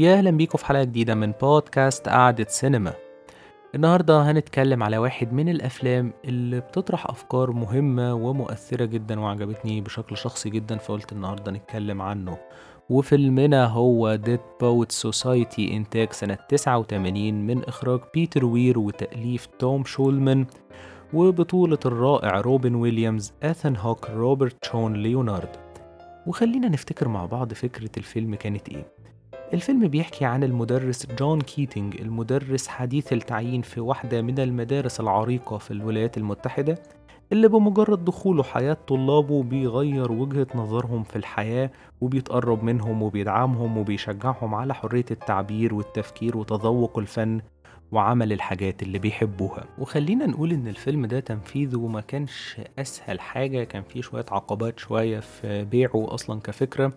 يا أهلا بيكم في حلقة جديدة من بودكاست قعدة سينما. النهاردة هنتكلم على واحد من الأفلام اللي بتطرح أفكار مهمة ومؤثرة جدا وعجبتني بشكل شخصي جدا فقلت النهاردة نتكلم عنه. وفيلمنا هو Dead Poets Society إنتاج سنة 89 من إخراج بيتر وير وتأليف توم شولمان وبطولة الرائع روبن ويليامز آثن هوك روبرت شون ليونارد. وخلينا نفتكر مع بعض فكرة الفيلم كانت إيه. الفيلم بيحكي عن المدرس جون كيتينج المدرس حديث التعيين في واحدة من المدارس العريقة في الولايات المتحدة اللي بمجرد دخوله حياة طلابه بيغير وجهة نظرهم في الحياة وبيتقرب منهم وبيدعمهم وبيشجعهم على حرية التعبير والتفكير وتذوق الفن وعمل الحاجات اللي بيحبوها. وخلينا نقول إن الفيلم ده تنفيذه ما كانش أسهل حاجة كان فيه شوية عقبات شوية في بيعه أصلا كفكرة.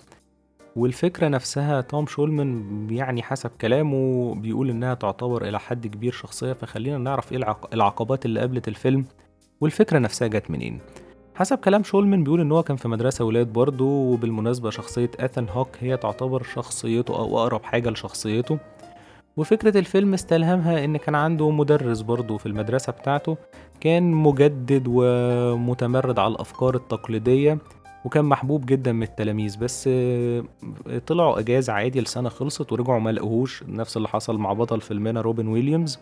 والفكرة نفسها توم شولمان يعني حسب كلامه بيقول إنها تعتبر إلى حد كبير شخصية فخلينا نعرف إيه العقبات اللي قابلت الفيلم والفكرة نفسها جت منين. حسب كلام شولمان بيقول إن هو كان في مدرسة ولاد برضه وبالمناسبة شخصية آثن هوك هي تعتبر شخصيته أو أقرب حاجة لشخصيته. وفكرة الفيلم استلهمها إن كان عنده مدرس برضه في المدرسة بتاعته كان مجدد ومتمرد على الأفكار التقليدية. وكان محبوب جدا من التلاميذ بس طلعوا إجازة عادي السنة خلصت ورجعوا ما لقوهوش نفس اللي حصل مع بطل فيلمنا روبن ويليامز.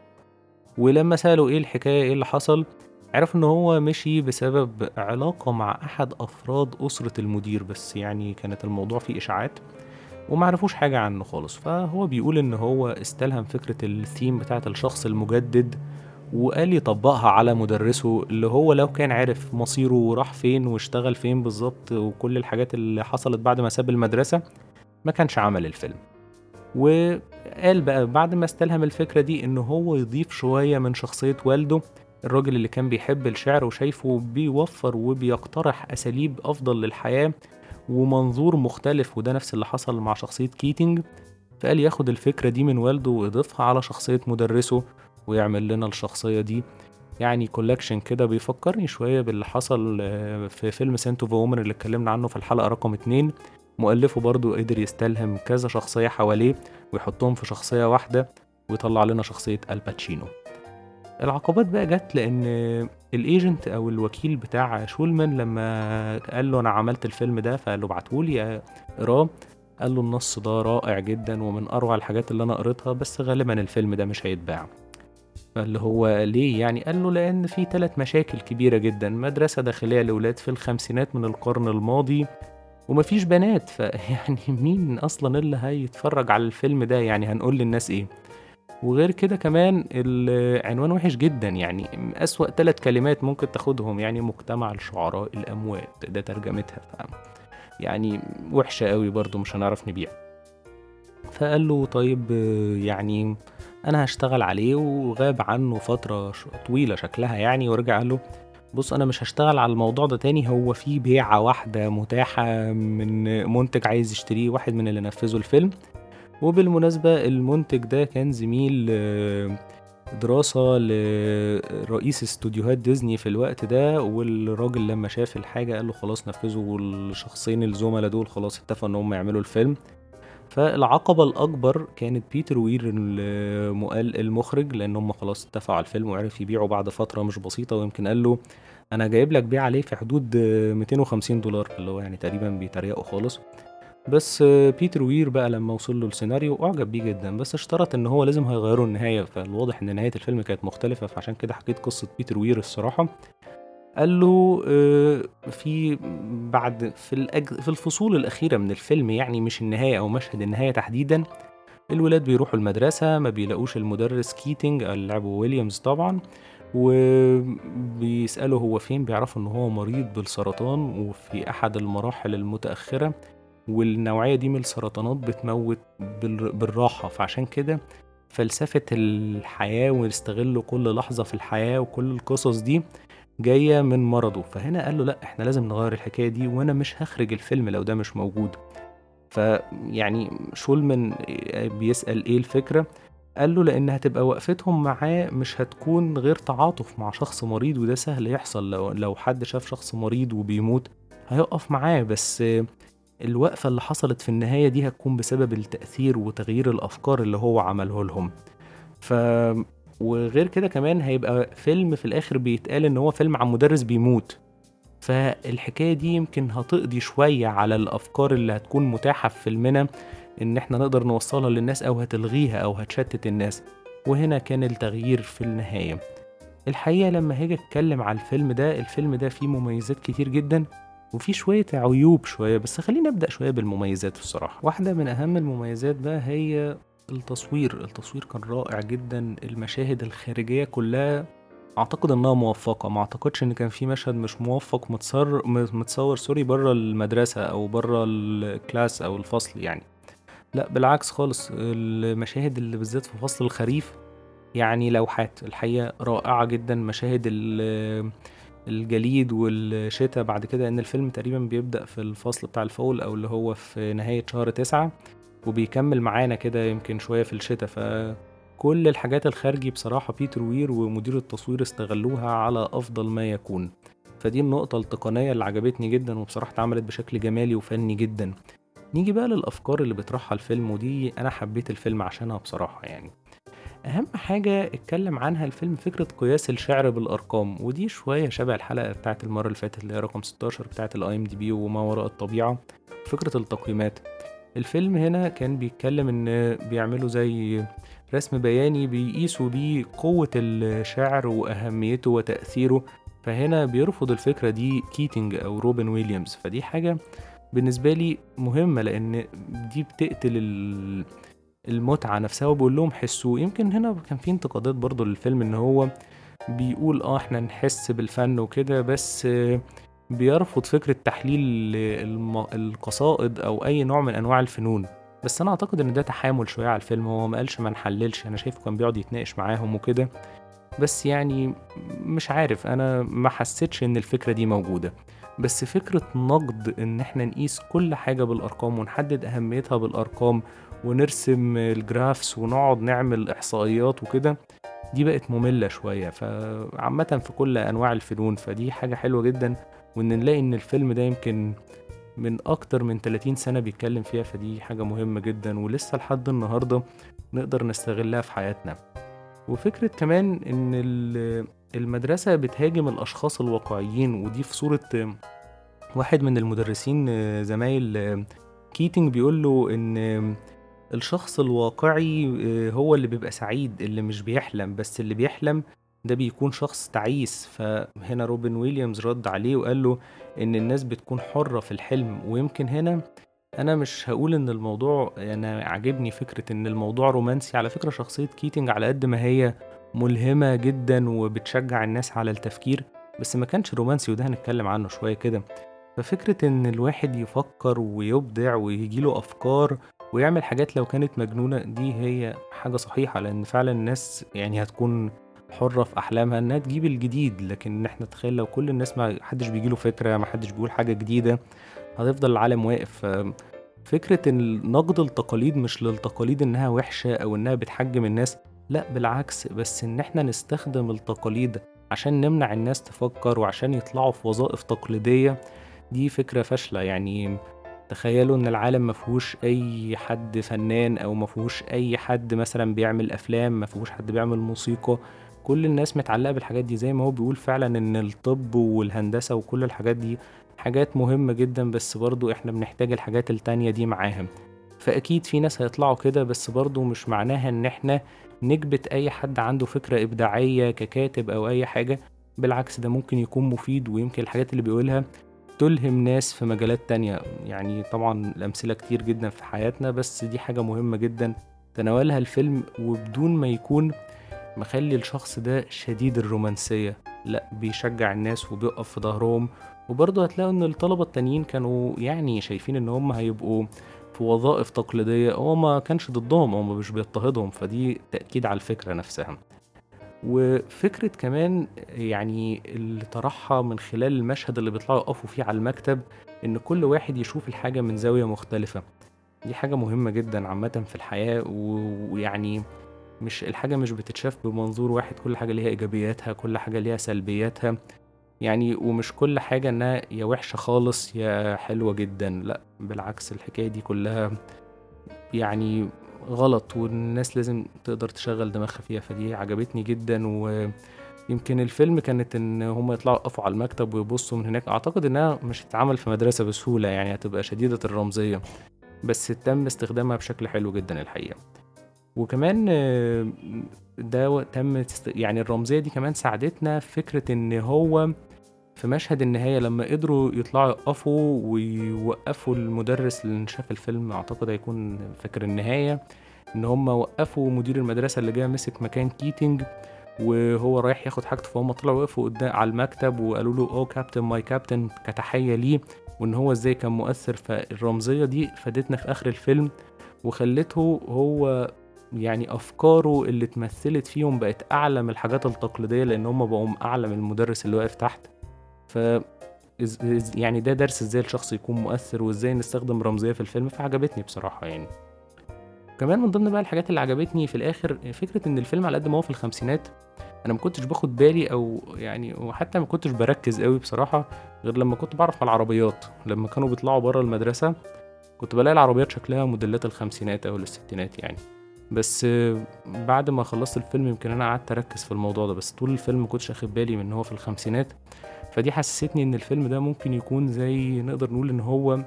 ولما سألوا إيه الحكاية إيه اللي حصل عرف إن هو مشي بسبب علاقة مع أحد أفراد أسرة المدير بس يعني كانت الموضوع فيه إشاعات ومعرفوش حاجة عنه خالص. فهو بيقول إن هو استلهم فكرة الثيم بتاعت الشخص المجدد وقال يطبقها على مدرسه اللي هو لو كان عارف مصيره وراح فين واشتغل فين بالظبط وكل الحاجات اللي حصلت بعد ما ساب المدرسة ما كانش عمل الفيلم. وقال بقى بعد ما استلهم الفكرة دي إن هو يضيف شوية من شخصية والده الراجل اللي كان بيحب الشعر وشايفه بيوفر وبيقترح أساليب أفضل للحياة ومنظور مختلف وده نفس اللي حصل مع شخصية كيتينج. فقال ياخد الفكرة دي من والده ويضيفها على شخصية مدرسه ويعمل لنا الشخصية دي. يعني collection كده بيفكرني شوية باللي حصل آه، في فيلم Scent of اللي اتكلمنا عنه في الحلقة رقم اتنين. مؤلفه برضو قدر يستلهم كذا شخصية حواليه ويحطهم في شخصية واحدة ويطلع لنا شخصية آل باتشينو. العقبات بقى جت لأن ال agent أو الوكيل بتاع شولمان لما قال له أنا عملت الفيلم ده فقال له ابعتهولي اقراه. قال له النص ده رائع جدا ومن أروع الحاجات اللي أنا قريتها بس غالبا الفيلم ده مش هيتباع. فاللي هو ليه يعني؟ قال له لأن في ثلاث مشاكل كبيرة جدا. مدرسة داخلية لأولاد في الخمسينات من القرن الماضي ومفيش بنات. فيعني مين أصلا اللي هيتفرج على الفيلم ده؟ يعني هنقول للناس إيه؟ وغير كده كمان العنوان وحش جدا. يعني أسوأ ثلاث كلمات ممكن تاخدهم. يعني مجتمع الشعراء الأموات. ده ترجمتها. ف يعني وحشة قوي برضو مش هنعرف نبيع. فقال له طيب يعني أنا هشتغل عليه وغاب عنه فترة طويلة شكلها يعني ورجع قال له بص أنا مش هشتغل على الموضوع ده تاني هو في بيعة واحدة متاحة من منتج عايز يشتريه واحد من اللي نفذوا الفيلم. وبالمناسبة المنتج ده كان زميل آه، دراسة لرئيس استوديوهات ديزني في الوقت ده والراجل لما شاف الحاجة قال له خلاص نفذوا والشخصين الزملاء دول خلاص اتفقوا إن هم يعملوا الفيلم. فالعقبة الأكبر كانت بيتر وير المخرج لأن هم خلاص اتفقوا على الفيلم وعرف يبيعه بعد فترة مش بسيطة ويمكن قال له أنا جايب لك بيع عليه في حدود 250 دولار اللي هو يعني تقريبا بيتريقوا خالص. بس بيتر وير بقى لما وصل له السيناريو أعجب بيه جدا بس اشترط إن هو لازم هيغيروا النهاية. فالواضح إن نهاية الفيلم كانت مختلفة فعشان كده حكيت قصة بيتر وير الصراحة. قال له آه، في بعد في. في الفصول الأخيرة من الفيلم يعني مش النهاية أو مشهد النهاية تحديدا الولاد بيروحوا المدرسة ما بيلاقوش المدرس كيتنج لعبه ويليامز طبعا وبيسألوا هو فين بيعرفوا إن هو مريض بالسرطان وفي أحد المراحل المتأخرة والنوعية دي من السرطانات بتموت بالراحة فعشان كده فلسفة الحياة ويستغلوا كل لحظة في الحياة وكل القصص دي جاية من مرضه. فهنا قال له لأ إحنا لازم نغير الحكاية دي وأنا مش هخرج الفيلم لو ده مش موجود. فيعني شولمان بيسأل إيه الفكرة؟ قال له لأن هتبقى وقفتهم معاه مش هتكون غير تعاطف مع شخص مريض وده سهل يحصل. لو, لو حد شاف شخص مريض وبيموت هيقف معاه بس الوقفة اللي حصلت في النهاية دي هتكون بسبب التأثير وتغيير الأفكار اللي هو عمله لهم. ف وغير كده كمان هيبقى فيلم في الآخر بيتقال إن هو فيلم عن مدرس بيموت. فالحكاية دي يمكن هتقضي شوية على الأفكار اللي هتكون متاحة في فيلمنا إن إحنا نقدر نوصلها للناس أو هتلغيها أو هتشتت الناس. وهنا كان التغيير في النهاية. الحقيقة لما هاجي أتكلم على الفيلم ده الفيلم ده فيه مميزات كتير جدا وفيه شوية عيوب شوية بس خلينا نبدأ شوية بالمميزات الصراحة واحدة من أهم المميزات بقى هي التصوير التصوير كان رائع جدا المشاهد الخارجية كلها أعتقد إنها موفقة. ما أعتقدش إن كان في مشهد مش موفق متصور متصور sorry بره المدرسة أو بره ال class أو الفصل يعني. لا بالعكس خالص المشاهد اللي بالذات في فصل الخريف يعني لوحات. الحقيقة رائعة جدا. مشاهد الجليد والشتاء بعد كده إن الفيلم تقريبا بيبدأ في الفصل بتاع ال fall أو اللي هو في نهاية شهر تسعة. وبيكمل معانا كده يمكن شوية في الشتاء فكل الحاجات الخارجي بصراحة بيتر وير ومدير التصوير استغلوها على أفضل ما يكون. فدي النقطة التقنية اللي عجبتني جدا وبصراحة اتعملت بشكل جمالي وفني جدا. نيجي بقى للأفكار اللي بيطرحها الفيلم ودي أنا حبيت الفيلم عشانها بصراحة يعني. أهم حاجة اتكلم عنها الفيلم فكرة قياس الشعر بالأرقام ودي شوية شبه الحلقة بتاعت المرة اللي فاتت اللي هي رقم 16 بتاعت ال IMDb وما وراء الطبيعة. فكرة التقييمات. الفيلم هنا كان بيتكلم إن بيعملوا زي رسم بياني بيقيسوا بيه قوة الشعر وأهميته وتأثيره. فهنا بيرفض الفكرة دي كيتنج أو روبن ويليامز. فدي حاجة بالنسبة لي مهمة لأن دي بتقتل المتعة نفسها وبقول لهم حسوه. يمكن هنا كان في انتقادات برضو للفيلم إن هو بيقول آه إحنا نحس بالفن وكده بس بيرفض فكرة تحليل القصائد أو أي نوع من أنواع الفنون. بس أنا أعتقد إن ده تحامل شوية على الفيلم. هو ما قالش ما نحللش. أنا شايفه كان بيقعد يتناقش معاهم وكده. بس يعني مش عارف. أنا ما حسيتش إن الفكرة دي موجودة. بس فكرة نقد إن إحنا نقيس كل حاجة بالأرقام ونحدد أهميتها بالأرقام ونرسم الجرافس ونقعد نعمل إحصائيات وكده دي بقت مملة شوية. فعامة في كل أنواع الفنون فدي حاجة حلوة جدا. وان نلاقي إن الفيلم ده يمكن من أكتر من 30 سنة بيتكلم فيها فدي حاجة مهمة جدا ولسه لحد النهاردة نقدر نستغلها في حياتنا. وفكرة كمان إن المدرسة بتهاجم الأشخاص الواقعيين ودي في صورة واحد من المدرسين زمايل كيتنج بيقول له إن الشخص الواقعي آه، هو اللي بيبقى سعيد اللي مش بيحلم بس اللي بيحلم ده بيكون شخص تعيس. فهنا روبن ويليامز رد عليه وقال له إن الناس بتكون حرة في الحلم ويمكن هنا أنا مش هقول إن الموضوع أنا عاجبني فكرة إن الموضوع رومانسي. على فكرة شخصية كيتنج على قد ما هي ملهمة جدا وبتشجع الناس على التفكير بس ما كانش رومانسي وده هنتكلم عنه شوية كده. ففكرة إن الواحد يفكر ويبدع ويجيله أفكار ويعمل حاجات لو كانت مجنونة دي هي حاجة صحيحة لأن فعلا الناس يعني هتكون حرة في أحلامها إنها تجيب الجديد لكن إحنا تخيل لو كل الناس ما حدش بيجيله فكرة ما حدش بيقول حاجة جديدة هتفضل العالم واقف. فكرة إن نقد التقاليد مش للتقاليد إنها وحشة أو إنها بتحجم الناس لا بالعكس بس إن إحنا نستخدم التقاليد عشان نمنع الناس تفكر وعشان يطلعوا في وظائف تقليدية دي فكرة فاشلة. يعني تخيلوا إن العالم مفهوش أي حد فنان أو مفهوش أي حد مثلا بيعمل أفلام مفهوش حد بيعمل موسيقى. كل الناس متعلقة بالحاجات دي زي ما هو بيقول فعلا إن الطب والهندسة وكل الحاجات دي حاجات مهمة جدا بس برضو إحنا بنحتاج الحاجات التانية دي معاهم. فأكيد في ناس هيطلعوا كده بس برضو مش معناها إن إحنا نكبت أي حد عنده فكرة إبداعية ككاتب أو أي حاجة. بالعكس ده ممكن يكون مفيد ويمكن الحاجات اللي بيقولها تلهم ناس في مجالات تانية. يعني طبعا الأمثلة كتير جدا في حياتنا بس دي حاجة مهمة جدا تناولها الفيلم وبدون ما يكون مخلي الشخص ده شديد الرومانسية. لا بيشجع الناس وبيقف في ظهرهم. وبرضه هتلاقوا إن الطلبة التانيين كانوا يعني شايفين إن هم هيبقوا في وظائف تقليدية هو ما كانش ضدهم هو مش بيضطهدهم. فدي تأكيد على الفكرة نفسها. وفكرة كمان يعني اللي طرحها من خلال المشهد اللي بيطلعوا يقفوا فيه على المكتب إن كل واحد يشوف الحاجة من زاوية مختلفة. دي حاجة مهمة جدا عامة في الحياة ويعني مش الحاجة مش بتتشاف بمنظور واحد كل حاجة ليها إيجابياتها كل حاجة ليها سلبياتها. يعني ومش كل حاجة إنها يا وحشة خالص يا حلوة جدًا، لأ بالعكس الحكاية دي كلّها يعني غلط والناس لازم تقدر تشغّل دماغها فيها، فدي عجبتني جدًا ويمكن الفيلم كانت إن هم يطلعوا يقفوا على المكتب ويبصوا من هناك، أعتقد إنها مش هتتعمل في مدرسة بسهولة يعني هتبقى شديدة الرمزية، بس تم استخدامها بشكل حلو جدًا الحقيقة. وكمان ده تم يعني الرمزية دي كمان ساعدتنا في فكرة إن هو في مشهد النهاية لمّا قدروا يطلعوا يقفوا ويوقّفوا المُدرِّس اللي شاف الفيلم أعتقد هيكون فاكر النهاية، إن هم وقّفوا مدير المدرسة اللي جه مسك مكان كيتنج وهو رايح ياخد حاجته، فهُم طلعوا وقفوا قدا على المكتب وقالوا له "Oh captain my captain" كتحية ليه، وإن هو إزاي كان مؤثّر، فالرمزية دي فادتنا في آخر الفيلم وخلّته هو يعني أفكاره اللي اتمثّلت فيهم بقت أعلى من الحاجات التقليدية، لإن هم بقوا أعلى من المُدرِّس اللي واقف تحت. ف يعني ده درس إزاي الشخص يكون مؤثر وإزاي نستخدم رمزية في الفيلم فعجبتني بصراحة يعني. كمان من ضمن بقى الحاجات اللي عجبتني في الآخر فكرة إن الفيلم على قد ما هو في الخمسينات أنا ما كنتش باخد بالي أو يعني وحتى ما كنتش بركز قوي بصراحة غير لما كنت بعرف على العربيات. لما كانوا بيطلعوا بره المدرسة كنت بلاقي العربيات شكلها موديلات الخمسينات أو الستينات يعني. بس بعد ما خلصت الفيلم يمكن أنا قعدت أركز في الموضوع ده بس طول الفيلم كنتش أخد بالي من إن هو في الخمسينات. فدي حسستني إن الفيلم ده ممكن يكون زي نقدر نقول إن هو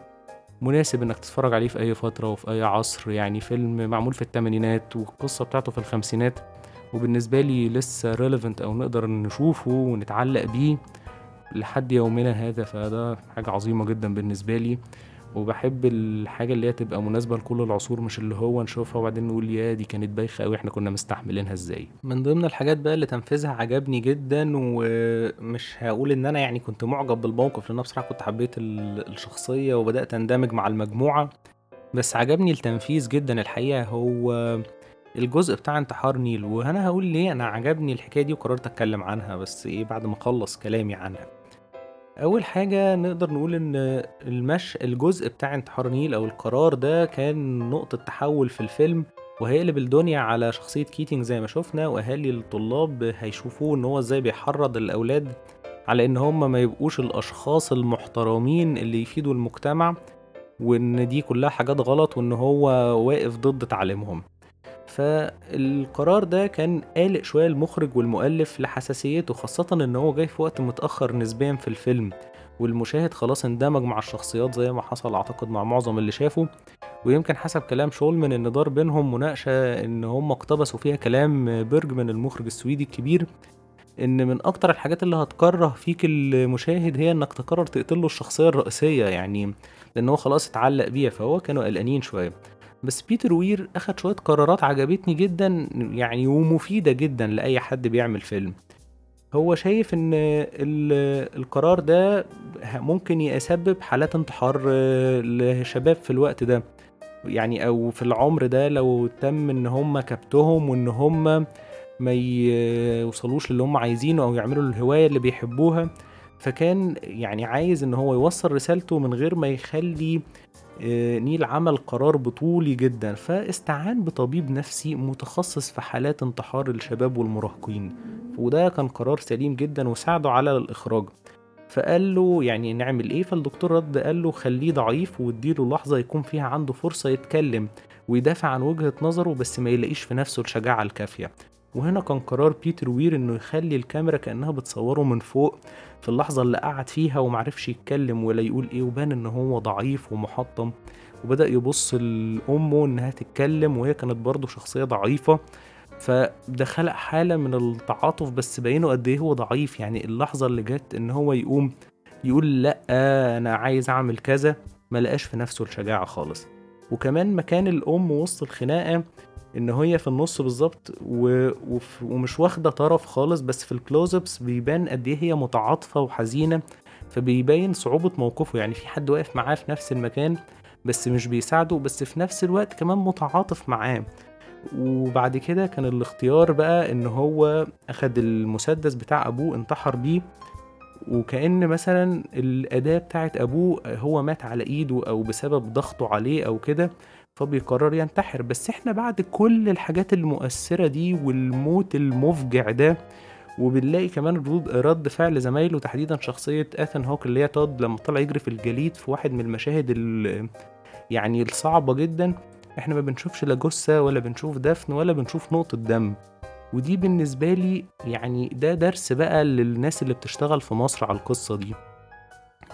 مناسب إنك تتفرج عليه في أي فترة وفي أي عصر يعني فيلم معمول في التمانينات والقصة بتاعته في الخمسينات وبالنسبة لي لسه relevant أو نقدر نشوفه ونتعلق بيه لحد يومنا هذا. فده حاجة عظيمة جدا بالنسبة لي. وبحب الحاجة اللي هي تبقى مناسبة لكل العصور مش اللي هو نشوفها وبعدين نقول يا دي كانت بايخة أوي إحنا كنا مستحملينها إزاي؟ من ضمن الحاجات بقى اللي تنفيذها عجبني جدا ومش هقول إن أنا يعني كنت معجب بالموقف لأن بصراحة كنت حبيت الشخصية وبدأت أندمج مع المجموعة. بس عجبني التنفيذ جدا الحقيقة هو الجزء بتاع انتحار نيل. وأنا هقول ليه أنا عجبني الحكاية دي وقررت أتكلم عنها بس إيه بعد ما أخلص كلامي عنها. أول حاجة نقدر نقول إن المش... الجزء بتاع انتحار نيل أو القرار ده كان نقطة تحول في الفيلم وهيقلب الدنيا على شخصية كيتنج زي ما شفنا وأهالي الطلاب هيشوفوه إن هو إزاي بيحرض الأولاد على إن هم ما يبقوش الأشخاص المحترمين اللي يفيدوا المجتمع وإن دي كلها حاجات غلط وإن هو واقف ضد تعليمهم. فالقرار ده كان قالق شوية المخرج والمؤلف لحساسيته خاصة إن هو جاي في وقت متأخر نسبيا في الفيلم. والمشاهد خلاص اندمج مع الشخصيات زي ما حصل أعتقد مع معظم اللي شافه. ويمكن حسب كلام شولمان إن دار بينهم مناقشة إن هم اقتبسوا فيها كلام بيرجمان المخرج السويدي الكبير. إن من أكتر الحاجات اللي هتكره فيك المشاهد هي إنك تقرر تقتله الشخصية الرئيسية يعني لأن هو خلاص اتعلق بيها فهو كانوا قلقانين شوية. بس بيتر وير أخد شوية قرارات عجبتني جدا يعني ومفيدة جدا لأي حد بيعمل فيلم. هو شايف إن القرار ده ممكن يسبب حالات انتحار لشباب في الوقت ده. يعني أو في العمر ده لو تم إن هم كبتهم وإن هم ما يوصلوش للي هم عايزينه أو يعملوا الهواية اللي بيحبوها. فكان يعني عايز إن هو يوصل رسالته من غير ما يخلي آه، نيل عمل قرار بطولي جدا فاستعان بطبيب نفسي متخصص في حالات انتحار الشباب والمراهقين. وده كان قرار سليم جدا وساعده على الإخراج. فقال له يعني نعمل إيه؟ فالدكتور رد قال له خليه ضعيف واديله لحظة يكون فيها عنده فرصة يتكلم ويدافع عن وجهة نظره بس ما يلاقيش في نفسه الشجاعة الكافية. وهنا كان قرار بيتر وير إنه يخلي الكاميرا كأنها بتصوره من فوق في اللحظة اللي قعد فيها ومعرفش يتكلم ولا يقول إيه وبان إن هو ضعيف ومحطم. وبدأ يبص لأمه إنها تتكلم وهي كانت برضه شخصية ضعيفة. فده خلق حالة من التعاطف بس بينه قد إيه هو ضعيف. يعني اللحظة اللي جت إن هو يقوم يقول لأ أنا عايز أعمل كذا ما لقاش في نفسه الشجاعة خالص. وكمان مكان الأم وسط الخناقة إن هي في النص بالظبط و... وف... ومش واخدة طرف خالص بس في الكلوزبس بيبان قد إيه هي متعاطفة وحزينة فبيبين صعوبة موقفه. يعني في حد واقف معاه في نفس المكان بس مش بيساعده بس في نفس الوقت كمان متعاطف معاه. وبعد كده كان الاختيار بقى إن هو أخد المسدس بتاع أبوه انتحر بيه. وكأن مثلا الأداة بتاعت أبوه هو مات على إيده أو بسبب ضغطه عليه أو كده. فبيقرر ينتحر. بس إحنا بعد كل الحاجات المؤثرة دي والموت المفجع ده وبنلاقي كمان رد فعل زمايله تحديدا شخصية آثن هوك اللي هي تود لما طلع يجري في الجليد في واحد من المشاهد ال- يعني الصعبة جدا. إحنا ما بنشوفش لا جثة ولا بنشوف دفن ولا بنشوف نقطة دم. ودي بالنسبة لي يعني ده درس بقى للناس اللي بتشتغل في مصر على القصة دي.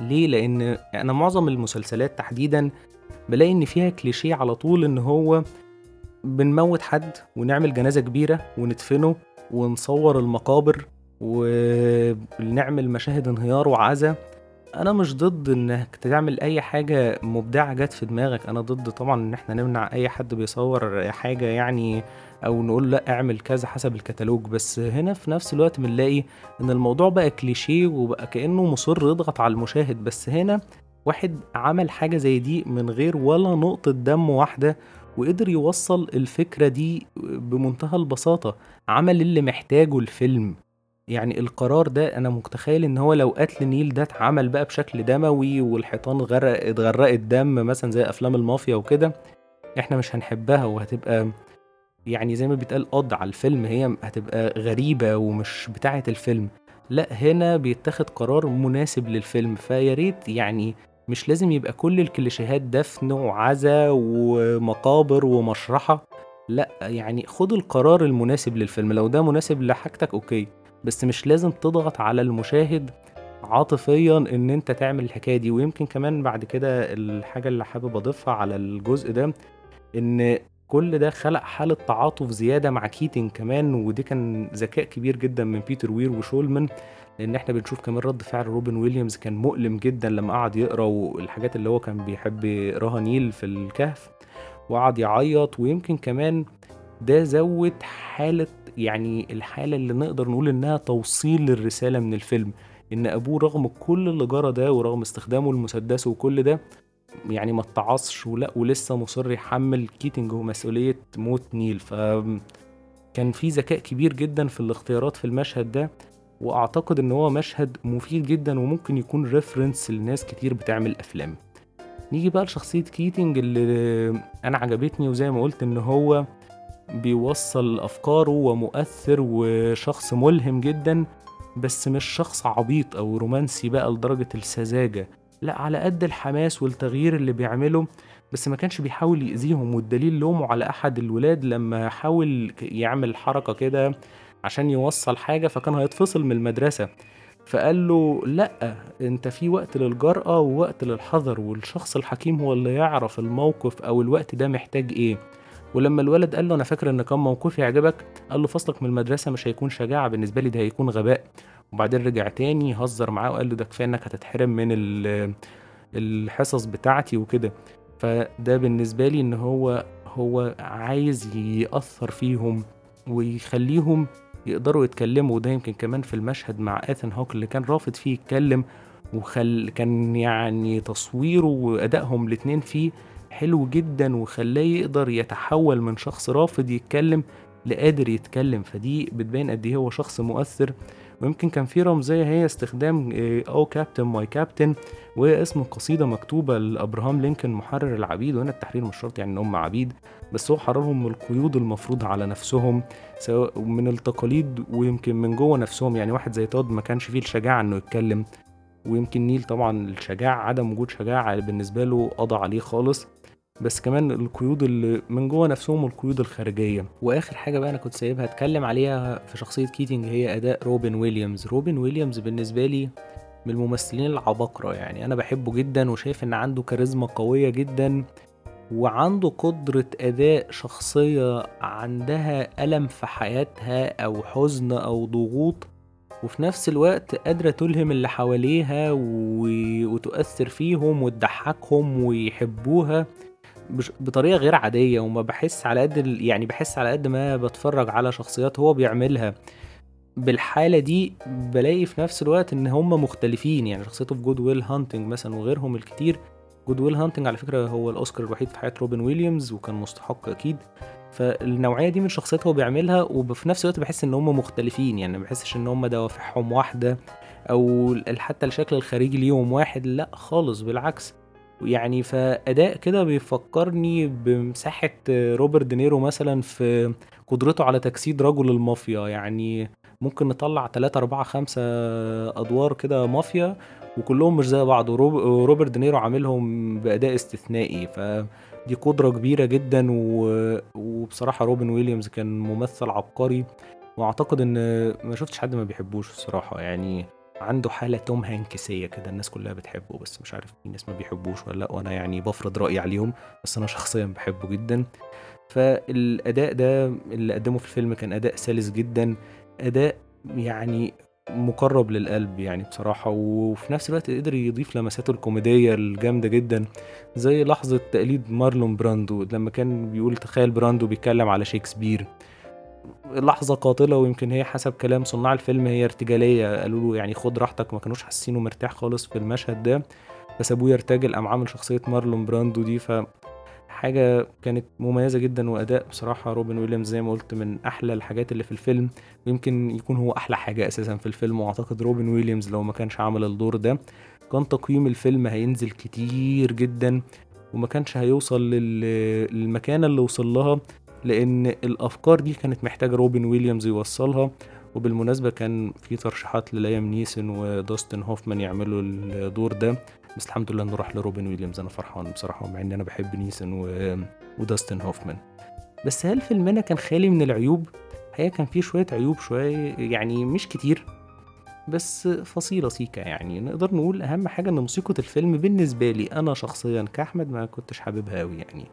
ليه؟ لأن أنا معظم المسلسلات تحديدا بلاقي إن فيها كليشيه على طول إن هو بنموت حد ونعمل جنازة كبيرة وندفنه ونصور المقابر ونعمل مشاهد انهيار وعزا. أنا مش ضد إنك تعمل أي حاجة مبدعة جت في دماغك. أنا ضد طبعا إن إحنا نمنع أي حد بيصور حاجة يعني أو نقول لأ اعمل كذا حسب الكتالوج. بس هنا في نفس الوقت بنلاقي إن الموضوع بقى كليشيه وبقى كأنه مصر يضغط على المشاهد. بس هنا واحد عمل حاجة زي دي من غير ولا نقطة دم واحدة وقدر يوصل الفكرة دي بمنتهى البساطة. عمل اللي محتاجه الفيلم. يعني القرار ده أنا متخيل إن هو لو قتل نيل ده اتعمل بقى بشكل دموي والحيطان غرق اتغرقت دم مثلا زي أفلام المافيا وكده إحنا مش هنحبها وهتبقى يعني زي ما بيتقال قض على الفيلم هي هتبقى غريبة ومش بتاعة الفيلم. لا هنا بيتخذ قرار مناسب للفيلم فيا ريت يعني مش لازم يبقى كل الكليشيهات دفن وعزا ومقابر ومشرحة. لا يعني خد القرار المناسب للفيلم. لو ده مناسب لحاجتك okay. بس مش لازم تضغط على المشاهد عاطفيا إن أنت تعمل الحكاية دي. ويمكن كمان بعد كده الحاجة اللي حابب أضيفها على الجزء ده إن كل ده خلق حالة تعاطف زيادة مع كيتنج كمان. ودي كان ذكاء كبير جدا من بيتر وير وشولمان. لأن إحنا بنشوف كمان رد فعل روبن ويليامز كان مؤلم جدا لما قعد يقرأ والحاجات اللي هو كان بيحب يقراها نيل في الكهف وقعد يعيط. ويمكن كمان ده زود حالة يعني الحالة اللي نقدر نقول إنها توصيل للرسالة من الفيلم. إن أبوه رغم كل اللي جرى ده ورغم استخدامه المسدس وكل ده يعني ما اتعظش ولا ولسه مصر يحمل كيتنج ومسؤولية موت نيل. ف كان في ذكاء كبير جدا في الاختيارات في المشهد ده. وأعتقد إن هو مشهد مفيد جدا وممكن يكون reference لناس كتير بتعمل أفلام. نيجي بقى لشخصية كيتنج اللي أنا عجبتني وزي ما قلت إن هو بيوصل أفكاره ومؤثر وشخص ملهم جدا بس مش شخص عبيط أو رومانسي بقى لدرجة السذاجة. لا على قد الحماس والتغيير اللي بيعمله بس ما كانش بيحاول يأذيهم والدليل لومه على أحد الولاد لما حاول يعمل حركة كده عشان يوصل حاجة فكان هيتفصل من المدرسة. فقال له لأ أنت في وقت للجرأة ووقت للحذر والشخص الحكيم هو اللي يعرف الموقف أو الوقت ده محتاج إيه. ولما الولد قال له أنا فاكر إن كان موقفي يعجبك. قال له فصلك من المدرسة مش هيكون شجاعة بالنسبة لي ده هيكون غباء. وبعدين رجع تاني هزر معاه وقال له ده كفاية إنك هتتحرم من ال- الحصص بتاعتي وكده. فده بالنسبة لي إن هو هو عايز يأثر فيهم ويخليهم يقدروا يتكلموا وده يمكن كمان في المشهد مع إيثان هوك اللي كان رافض فيه يتكلم وخل كان يعني تصويره وأدائهم الاتنين فيه حلو جدا وخلاه يقدر يتحول من شخص رافض يتكلم لقادر يتكلم. فدي بتبين قد إيه هو شخص مؤثر. ويمكن كان في رمزية هي استخدام O Captain My Captain وهي اسم قصيدة مكتوبة لأبراهام لينكولن محرر العبيد وهنا التحرير مش شرط يعني إن هم عبيد بس هو حررهم من القيود المفروضة على نفسهم سواء من التقاليد ويمكن من جوه نفسهم. يعني واحد زي تود ما كانش فيه الشجاعة إنه يتكلم ويمكن نيل طبعا الشجاعة عدم وجود شجاعة بالنسبة له قضى عليه خالص. بس كمان القيود اللي من جوه نفسهم والقيود الخارجية. وآخر حاجة بقى أنا كنت سايبها أتكلم عليها في شخصية كيتنج هي أداء روبن ويليامز. روبن ويليامز بالنسبة لي من الممثلين العباقرة يعني. أنا بحبه جدا وشايف إن عنده كاريزما قوية جدا وعنده قدرة أداء شخصية عندها ألم في حياتها أو حزن أو ضغوط وفي نفس الوقت قادرة تلهم اللي حواليها و... وتؤثر فيهم وتضحكهم ويحبوها. بش... بطريقة غير عادية وما بحس على قد. يعني بحس على قد ما بتفرج على شخصيات هو بيعملها. بالحالة دي بلاقي في نفس الوقت إن هم مختلفين يعني شخصيته في Good Will Hunting مثلا وغيرهم الكتير. Good Will Hunting على فكرة هو الأوسكار الوحيد في حياة روبن ويليامز وكان مستحق أكيد. فالنوعية دي من الشخصيات هو بيعملها وفي نفس الوقت بحس إن هم مختلفين يعني ما بحسش إن هم دوافعهم واحدة أو حتى الشكل الخارجي ليهم واحد لأ خالص بالعكس. يعني فأداء كده بيفكرني بمساحة روبرت دينيرو مثلا في قدرته على تجسيد رجل المافيا. يعني ممكن نطلع تلاتة أربعة خمسة أدوار كده مافيا وكلهم مش زي بعض. وروب- وروبرت دينيرو عاملهم بأداء استثنائي فدي قدرة كبيرة جدا. وبصراحة روبن ويليامز كان ممثل عبقري. وأعتقد إن ما شفتش حد ما بيحبوش الصراحة يعني عنده حالة توم هانكسية كده الناس كلها بتحبه بس مش عارف في ناس ما بيحبوش ولا لأ وأنا يعني بفرض رأيي عليهم بس أنا شخصيا بحبه جدا. فالأداء ده اللي قدمه في الفيلم كان أداء سلس جدا أداء يعني مقرب للقلب يعني بصراحة وفي نفس الوقت قدر يضيف لمساته الكوميدية الجامدة جدا زي لحظة تقليد مارلون براندو لما كان بيقول تخيل براندو بيتكلم على شكسبير لحظة قاتلة ويمكن هي حسب كلام صناع الفيلم هي ارتجالية. قالوا له يعني خد راحتك ما كانوش حاسينه مرتاح خالص في المشهد ده. فسابوه يرتجل قام عامل شخصية مارلون براندو دي. ف حاجة كانت مميزة جدا وأداء بصراحة روبن ويليامز زي ما قلت من أحلى الحاجات اللي في الفيلم. ويمكن يكون هو أحلى حاجة أساسا في الفيلم. وأعتقد روبن ويليامز لو ما كانش عمل الدور ده كان تقييم الفيلم هينزل كتير جدا. وما كانش هيوصل لل- للمكانة اللي وصل لها لأن الأفكار دي كانت محتاجة روبن ويليامز يوصلها وبالمناسبة كان في ترشيحات لليام نيسون وداستن هوفمان يعملوا الدور ده بس الحمد لله إنه راح لروبن ويليامز. أنا فرحان بصراحة مع ان أنا بحب نيسون و... وداستن هوفمان. بس هل فيلمنا كان خالي من العيوب؟ هي كان فيه شوية عيوب شوية يعني مش كتير بس فصيلة سيكا يعني. نقدر نقول أهم حاجة إن موسيقى الفيلم بالنسبة لي أنا شخصيا كأحمد ما كنتش حاببها أوي يعني.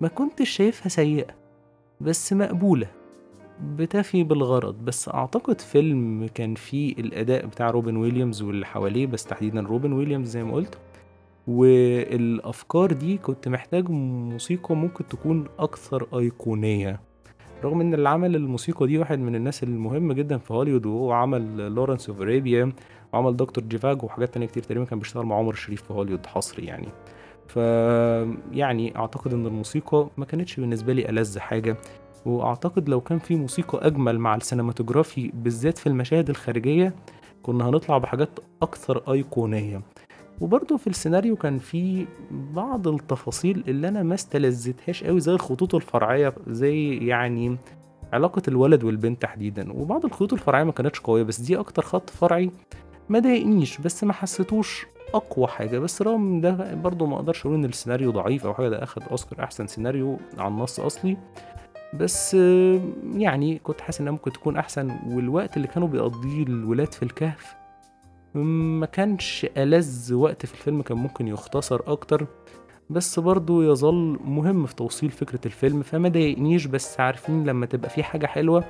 ما كنتش شايفها سيئة. بس مقبولة. بتفي بالغرض. بس أعتقد فيلم كان فيه الأداء بتاع روبن ويليامز واللي حواليه بس تحديدا روبن ويليامز زي ما قلت. والأفكار دي كنت محتاج موسيقى ممكن تكون أكثر أيقونية. رغم إن اللي عمل الموسيقى دي واحد من الناس المهمة جدا في هوليوود وهو عمل Lawrence of وعمل Doctor Zhivago وحاجات تانية كتير تقريبا كان بيشتغل مع عمر الشريف في هوليوود حصري يعني. ف يعني أعتقد إن الموسيقى ما كانتش بالنسبة لي ألذ حاجة. وأعتقد لو كان في موسيقى أجمل مع ال cinematography بالذات في المشاهد الخارجية كنا هنطلع بحاجات أكثر أيقونية. وبرضه في السيناريو كان في بعض التفاصيل اللي أنا ما استلذتهاش قوي زي الخطوط الفرعية زي يعني علاقة الولد والبنت تحديدا. وبعض الخطوط الفرعية ما كانتش قوية بس دي أكتر خط فرعي ما ضايقنيش بس ما حسيتوش أقوى حاجة. بس رغم ده برضه ما أقدرش أقول إن السيناريو ضعيف أو حاجة ده اخد أوسكار أحسن سيناريو عن نص أصلي. بس يعني كنت حاسس إنها ممكن تكون أحسن والوقت اللي كانوا بيقضيه الولاد في الكهف ما كانش ألذ وقت في الفيلم كان ممكن يختصر أكتر. بس برضه يظل مهم في توصيل فكرة الفيلم فما ضايقنيش. بس عارفين لما تبقى في حاجة حلوة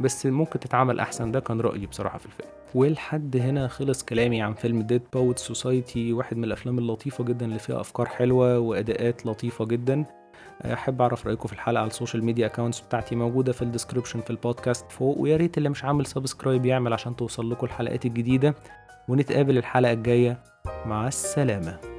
بس ممكن تتعمل أحسن. ده كان رأيي بصراحة في الفيلم. ولحد هنا خلص كلامي عن فيلم Dead Poets Society واحد من الأفلام اللطيفة جدا اللي فيها أفكار حلوة وأداءات لطيفة جدا. أحب أعرف رأيكم في الحلقة على ال social media accounts بتاعتي موجودة في ال description في البودكاست فوق ويا ريت اللي مش عامل subscribe يعمل عشان توصل لكم الحلقات الجديدة. ونتقابل الحلقة الجاية. مع السلامة.